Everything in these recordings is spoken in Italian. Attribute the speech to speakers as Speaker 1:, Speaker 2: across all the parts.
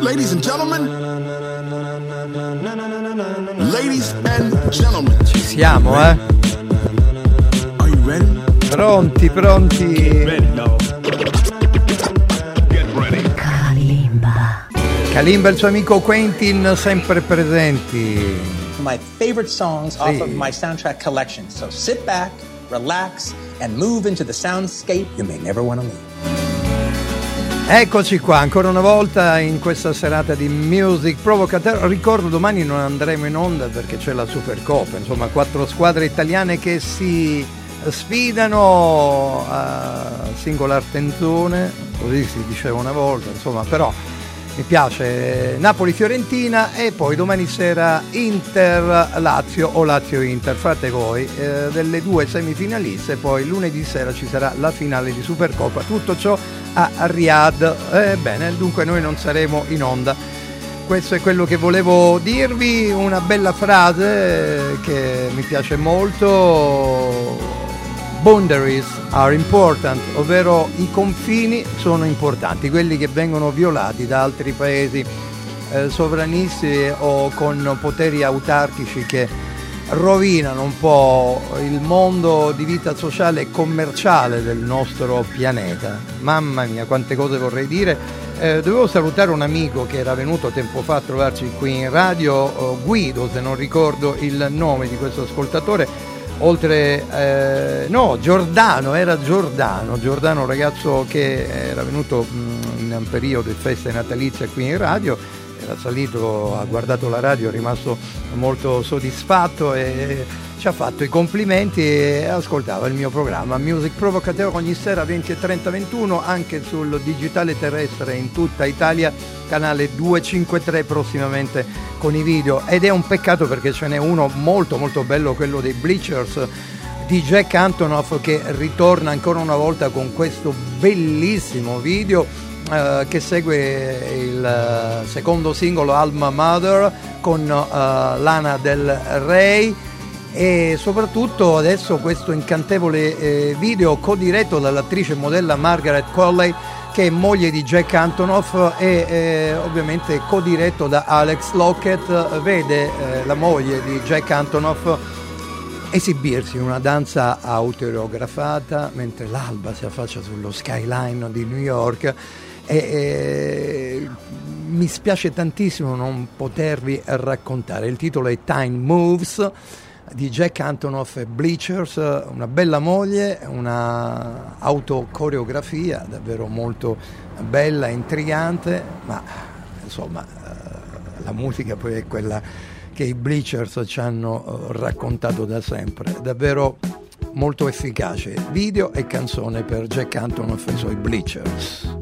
Speaker 1: Ladies and gentlemen, ladies and gentlemen,
Speaker 2: Ci siamo, eh?
Speaker 1: are you ready?
Speaker 2: Pronti, pronti. Kalimba e il suo amico Quentin sempre presenti.
Speaker 3: my favorite songs off
Speaker 2: Sì.
Speaker 3: of my soundtrack collection. So sit back, relax, and move into the soundscape you may never want to leave.
Speaker 2: Eccoci qua, ancora una volta in questa serata di Music Provocateur. Ricordo domani non andremo in onda perché c'è la Supercoppa, insomma quattro squadre italiane che si sfidano a singolar tenzone, così si diceva una volta, insomma però mi piace Napoli-Fiorentina e poi domani sera Inter-Lazio o Lazio-Inter, fate voi, eh, delle due semifinaliste, poi lunedì sera ci sarà la finale di Supercoppa, tutto ciò a Riyadh, ebbene dunque noi non saremo in onda. Questo è quello che volevo dirvi, una bella frase eh, che mi piace molto. Boundaries are important, ovvero i confini sono importanti, quelli che vengono violati da altri paesi eh, sovranisti o con poteri autarchici che rovinano un po' il mondo di vita sociale e commerciale del nostro pianeta. Mamma mia, quante cose vorrei dire. Eh, dovevo salutare un amico che era venuto tempo fa a trovarci qui in radio, eh, Guido, se non ricordo il nome di questo ascoltatore, oltre eh, no Giordano era Giordano Giordano un ragazzo che era venuto mh, in un periodo di feste natalizie qui in radio era salito ha guardato la radio è rimasto molto soddisfatto e ci ha fatto i complimenti e ascoltava il mio programma Music Provocateur ogni sera 20 e 30 21 anche sul digitale terrestre in tutta Italia canale 253 prossimamente con i video. Ed è un peccato perché ce n'è uno molto molto bello quello dei Bleachers di Jack Antonoff che ritorna ancora una volta con questo bellissimo video eh, che segue il eh, secondo singolo Alma Mother con eh, Lana del Rey e soprattutto adesso questo incantevole eh, video codiretto dall'attrice e modella Margaret Colley che è moglie di Jack Antonoff e eh, ovviamente codiretto da Alex Lockett vede eh, la moglie di Jack Antonoff esibirsi in una danza autoreografata mentre l'alba si affaccia sullo skyline di New York e, e mi spiace tantissimo non potervi raccontare. Il titolo è Time Moves di Jack Antonoff e Bleachers, una bella moglie, una autocoreografia davvero molto bella, intrigante, ma insomma eh, la musica poi è quella che i Bleachers ci hanno eh, raccontato da sempre, davvero molto efficace, video e canzone per Jack Antonoff e i suoi Bleachers.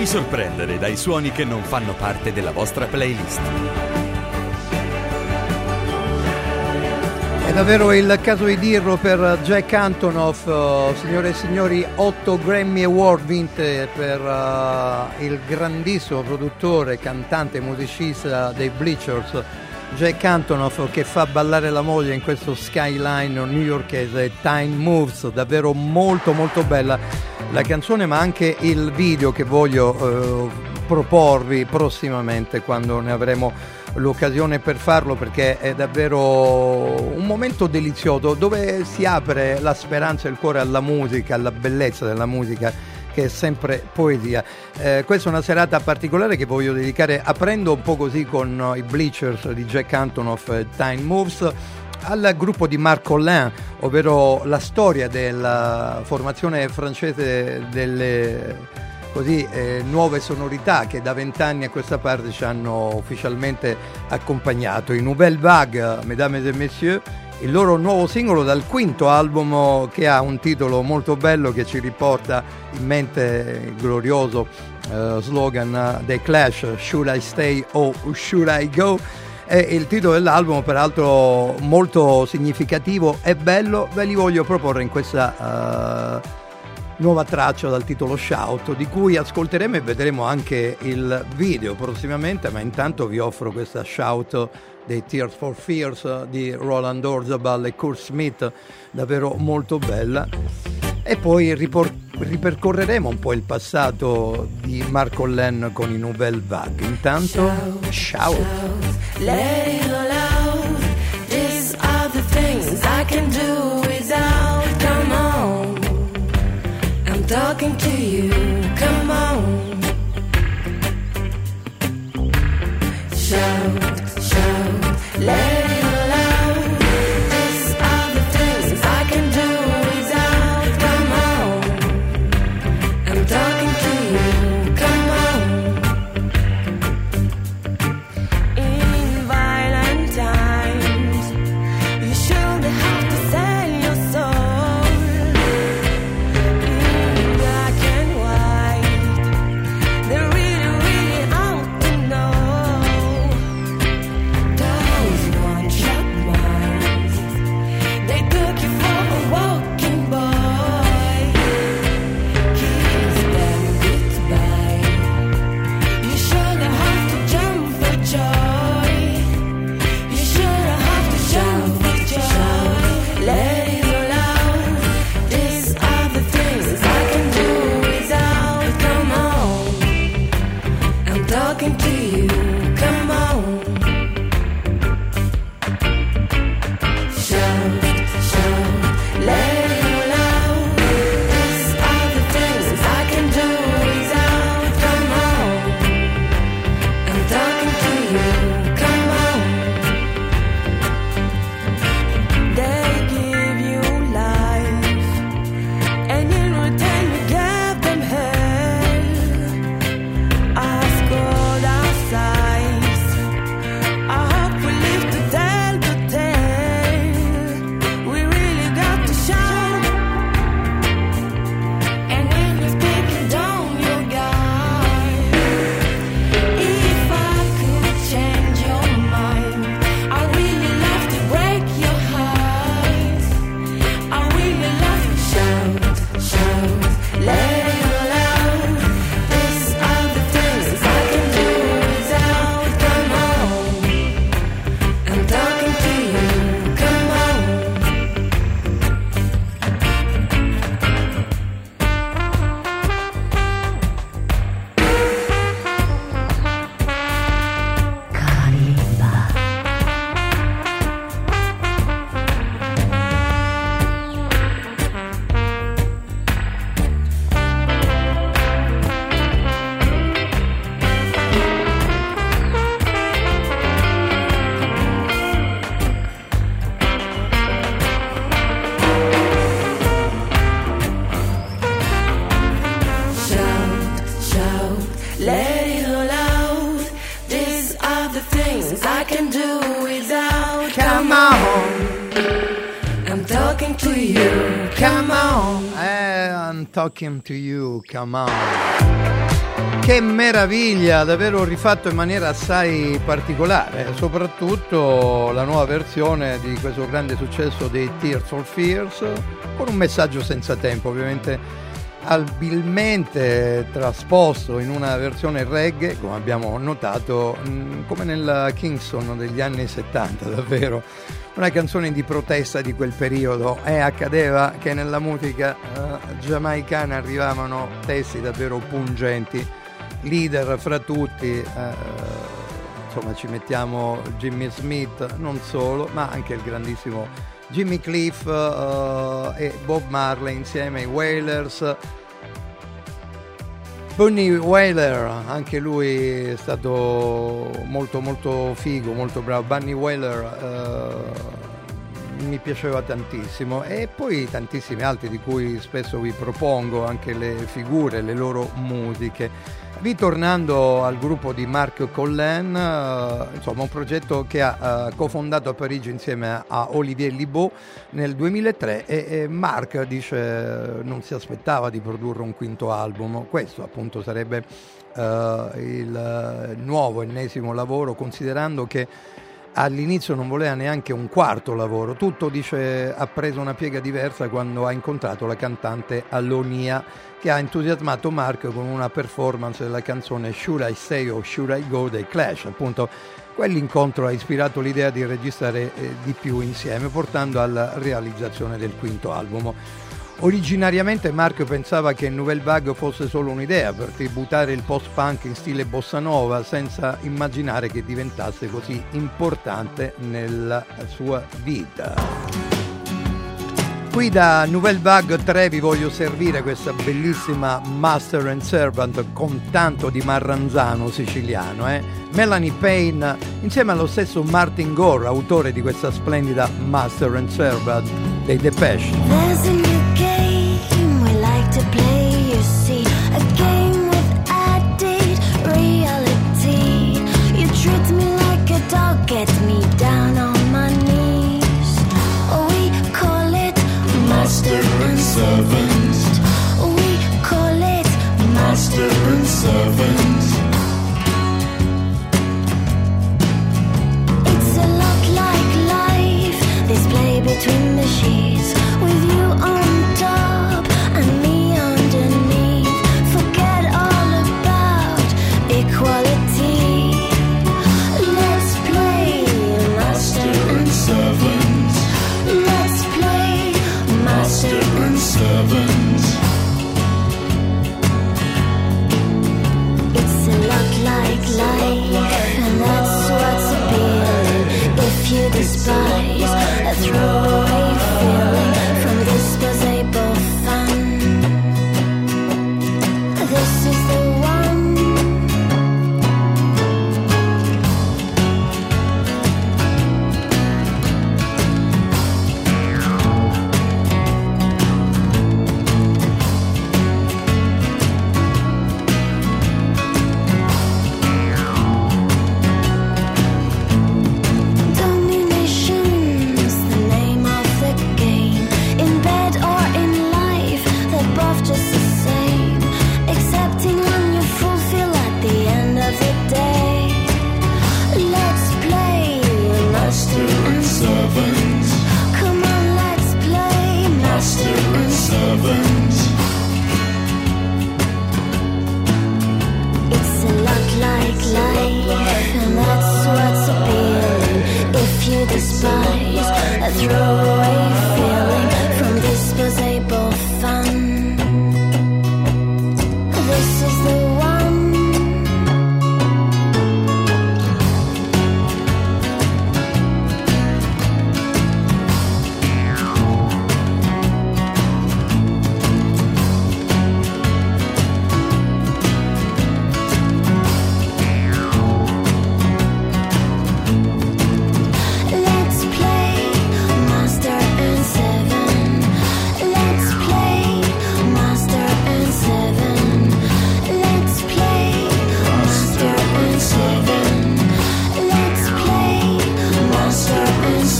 Speaker 4: Fatevi sorprendere dai suoni che non fanno parte della vostra playlist.
Speaker 2: È davvero il caso di dirlo per Jack Antonoff, eh, signore e signori, 8 Grammy Award vinte per eh, il grandissimo produttore, cantante e musicista dei Bleachers, Jack Antonoff che fa ballare la moglie in questo skyline newyorkese, Time Moves, davvero molto molto bella la canzone ma anche il video che voglio eh, proporvi prossimamente quando ne avremo l'occasione per farlo perché è davvero un momento delizioso dove si apre la speranza e il cuore alla musica, alla bellezza della musica che è sempre poesia. Eh, questa è una serata particolare che voglio dedicare aprendo un po' così con i Bleachers di Jack Antonoff e Time Moves al gruppo di Marc Collin, ovvero la storia della formazione francese delle così eh, nuove sonorità che da vent'anni a questa parte ci hanno ufficialmente accompagnato. I Nouvelle Vague, mesdames et messieurs, il loro nuovo singolo dal quinto album che ha un titolo molto bello che ci riporta in mente il glorioso eh, slogan dei Clash, Should I Stay or Should I Go? E il titolo dell'album, peraltro molto significativo e bello, ve li voglio proporre in questa uh, nuova traccia dal titolo Shout, di cui ascolteremo e vedremo anche il video prossimamente, ma intanto vi offro questa Shout dei Tears for Fears di Roland Orzabal e Kurt Smith, davvero molto bella. E poi ripor- ripercorreremo un po' il passato di Marco Len con i Nouvelle Vague. Intanto,
Speaker 5: I'm talking to you. Come on, talking to you, come on.
Speaker 2: Che meraviglia, davvero rifatto in maniera assai particolare, soprattutto la nuova versione di questo grande successo dei Tears for Fears, con un messaggio senza tempo, ovviamente abilmente trasposto in una versione reggae, come abbiamo notato, mh, come nella Kingston degli anni 70, davvero una canzone di protesta di quel periodo. E accadeva che nella musica eh, giamaicana arrivavano testi davvero pungenti. Leader fra tutti eh, insomma ci mettiamo Jimmy Smith non solo ma anche il grandissimo Jimmy Cliff eh, e Bob Marley insieme ai Wailers Bunny Whaler, anche lui è stato molto molto figo, molto bravo. Bunny Whaler eh, mi piaceva tantissimo e poi tantissimi altri di cui spesso vi propongo anche le figure, le loro musiche. Ritornando al gruppo di Marc Collen, eh, insomma un progetto che ha eh, cofondato a Parigi insieme a Olivier Libaud nel 2003 e, e Marc dice non si aspettava di produrre un quinto album, questo appunto sarebbe eh, il eh, nuovo ennesimo lavoro considerando che all'inizio non voleva neanche un quarto lavoro, tutto dice ha preso una piega diversa quando ha incontrato la cantante Alonia che ha entusiasmato Mark con una performance della canzone Should I Stay or Should I Go dei Clash, appunto quell'incontro ha ispirato l'idea di registrare eh, di più insieme portando alla realizzazione del quinto album. Originariamente Mark pensava che Nouvelle Vague fosse solo un'idea per tributare il post-punk in stile bossa nova senza immaginare che diventasse così importante nella sua vita. Qui da Nouvelle Vague 3 vi voglio servire questa bellissima Master and Servant con tanto di marranzano siciliano. Eh? Melanie Payne insieme allo stesso Martin Gore, autore di questa splendida Master and Servant dei Depeche.
Speaker 5: A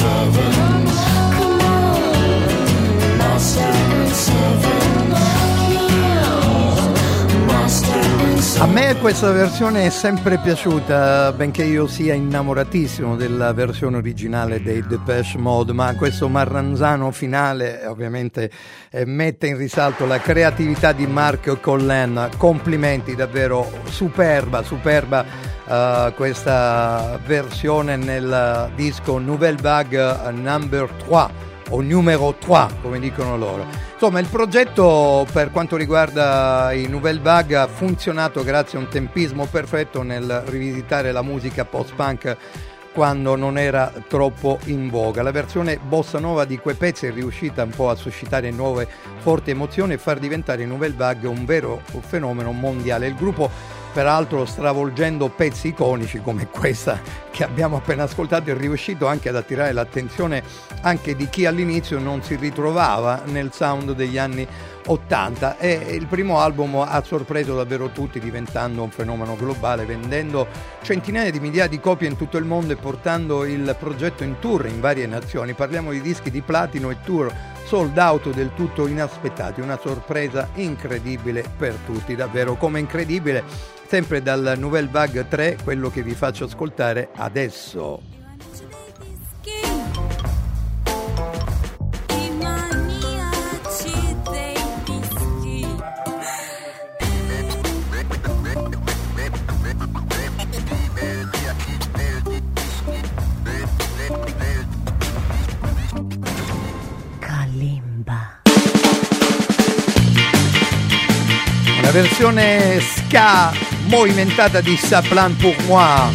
Speaker 5: of
Speaker 2: me questa versione è sempre piaciuta, benché io sia innamoratissimo della versione originale dei Depeche Mode, ma questo marranzano finale ovviamente eh, mette in risalto la creatività di Mark Collen. Complimenti, davvero superba, superba eh, questa versione nel disco Nouvelle Vague Number 3 o numero 3 come dicono loro. Insomma il progetto per quanto riguarda i Nouvelle Vague ha funzionato grazie a un tempismo perfetto nel rivisitare la musica post-punk quando non era troppo in voga. La versione bossa nova di quei pezzi è riuscita un po' a suscitare nuove forti emozioni e far diventare i Nouvelle Vague un vero fenomeno mondiale. Il gruppo peraltro stravolgendo pezzi iconici come questa che abbiamo appena ascoltato è riuscito anche ad attirare l'attenzione anche di chi all'inizio non si ritrovava nel sound degli anni 80 e il primo album ha sorpreso davvero tutti diventando un fenomeno globale vendendo centinaia di migliaia di copie in tutto il mondo e portando il progetto in tour in varie nazioni. Parliamo di dischi di platino e tour sold out del tutto inaspettati. Una sorpresa incredibile per tutti davvero come incredibile sempre dal Nouvelle Vague 3 quello che vi faccio ascoltare adesso. Versione ska movimentata di Saplan pour moi.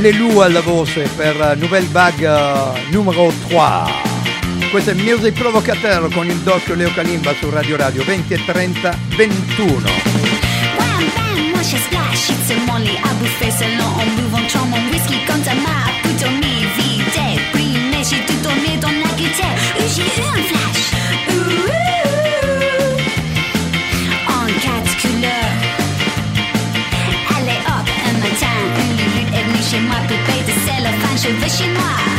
Speaker 2: Lelou alla voce per Nouvelle Vague eh, numero 3. Questo è Music Provocateur con il doppio Leo Kalimba su Radio Radio 20 e 30 21.
Speaker 5: Wham bam, moi je splash, sur le
Speaker 2: chinois.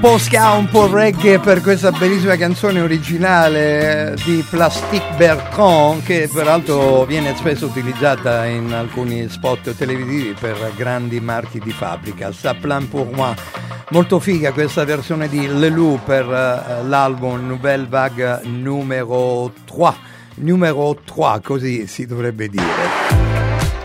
Speaker 2: Po' ska, un po' reggae per questa bellissima canzone originale di Plastic Bertrand che peraltro viene spesso utilizzata in alcuni spot televisivi per grandi marchi di fabbrica. Ça plane pour moi. Molto figa questa versione di Lelou per eh, l'album Nouvelle Vague numero 3. Numero 3, così si dovrebbe dire.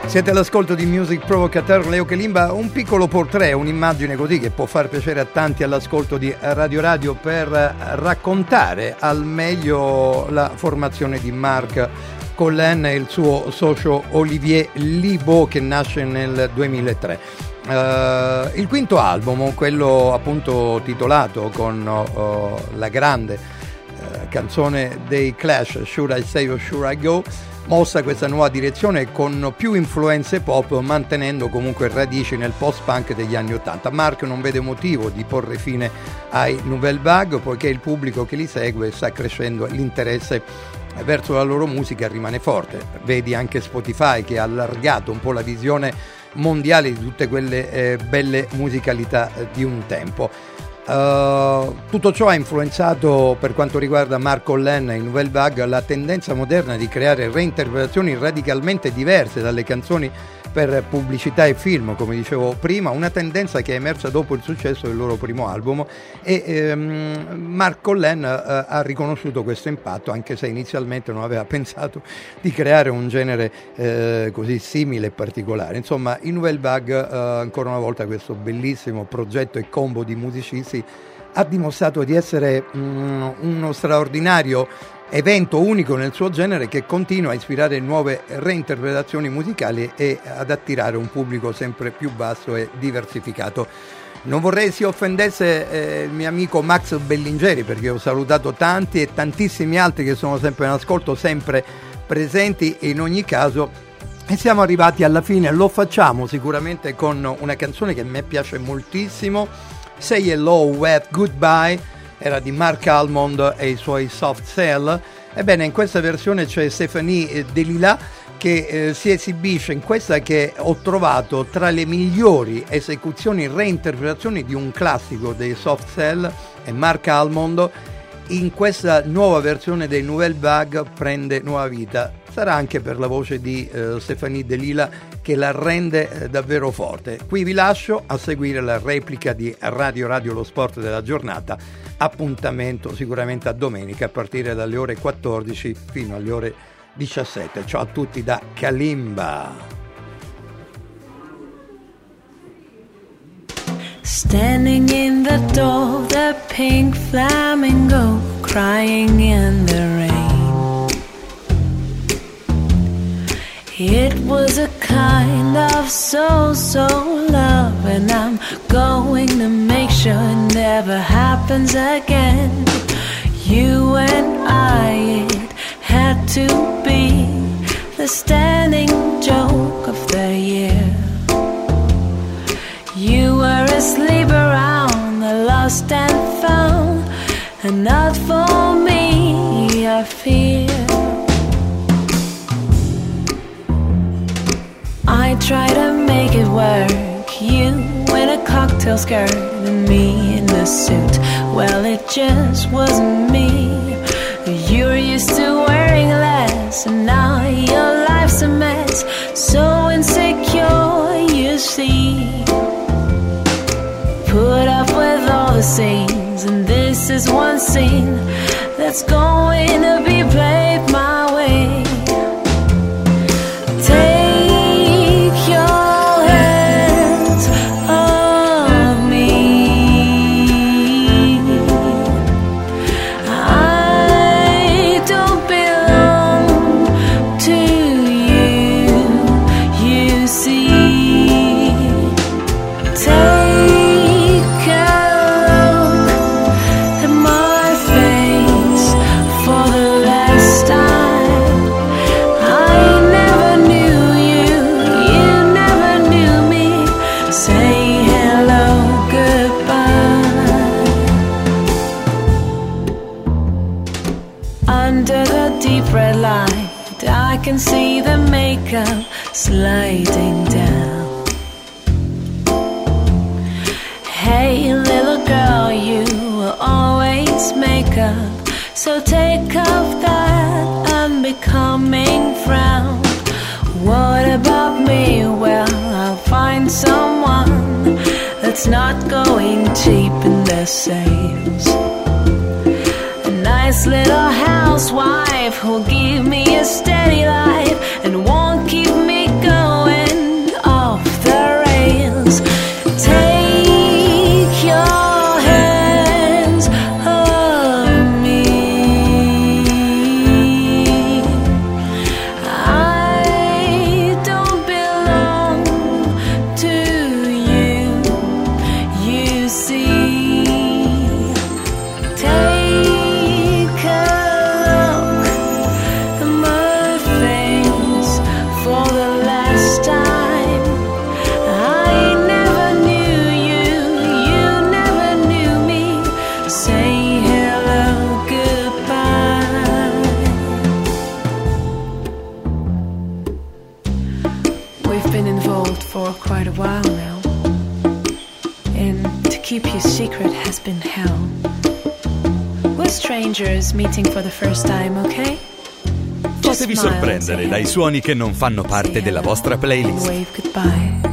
Speaker 2: Siete all'ascolto di Music Provocateur Leo Kelimba, un piccolo portrait, un'immagine così che può far piacere a tanti all'ascolto di Radio Radio per raccontare al meglio la formazione di Marc Collen e il suo socio Olivier Libo che nasce nel 2003. Eh, il quinto album, quello appunto titolato con oh, la grande eh, canzone dei Clash, Should I Say or Should I Go, mossa questa nuova direzione con più influenze pop, mantenendo comunque radici nel post-punk degli anni Ottanta. Mark non vede motivo di porre fine ai Nouvelle Vague, poiché il pubblico che li segue sta crescendo l'interesse verso la loro musica rimane forte. Vedi anche Spotify che ha allargato un po' la visione mondiale di tutte quelle eh, belle musicalità eh, di un tempo. Uh, tutto ciò ha influenzato per quanto riguarda Marco Len e Nouvelle Vague la tendenza moderna di creare reinterpretazioni radicalmente diverse dalle canzoni per pubblicità e film, come dicevo prima, una tendenza che è emersa dopo il successo del loro primo album e ehm, Mark Collen eh, ha riconosciuto questo impatto anche se inizialmente non aveva pensato di creare un genere eh, così simile e particolare. Insomma, i Nouvelle Vague, eh, ancora una volta questo bellissimo progetto e combo di musicisti ha dimostrato di essere mm, uno straordinario evento unico nel suo genere che continua a ispirare nuove reinterpretazioni musicali e ad attirare un pubblico sempre più vasto e diversificato. Non vorrei si offendesse eh, il mio amico Max Bellingeri perché ho salutato tanti e tantissimi altri che sono sempre in ascolto, sempre presenti in ogni caso. E siamo arrivati alla fine, lo facciamo sicuramente con una canzone che a me piace moltissimo, Say Hello Wet Goodbye, era di Mark Almond e i suoi Soft Cell. Ebbene, in questa versione c'è Stephanie Delila che eh, si esibisce in questa che ho trovato tra le migliori esecuzioni, reinterpretazioni di un classico dei Soft Cell e Mark Almond in questa nuova versione dei Nouvelle Vague prende nuova vita. Sarà anche per la voce di eh, Stefanie De Lila che la rende eh, davvero forte. Qui vi lascio a seguire la replica di Radio Radio Lo Sport della giornata. Appuntamento sicuramente a domenica a partire dalle ore 14 fino alle ore 17. Ciao a tutti da Kalimba.
Speaker 4: Standing in the door, the pink flamingo crying in the rain. It was a kind of so so love, and I'm going to make sure it never happens again. You and I, it had to be the standing joke of the year. You were asleep around the lost and found, and not cocktail skirt, and me in a suit. Well, it just wasn't me. You're used to wearing less, and now your life's a mess. So insecure, you see put up with all the scenes, and this is one scene that's going to be that's not going cheap in their sales. A nice little housewife who'll give me a steady life been involved for quite a while now.
Speaker 6: And to keep you secret has been hell. We're strangers meeting for the first time, okay?
Speaker 4: Fatevi sorprendere dai suoni che non fanno parte della vostra playlist.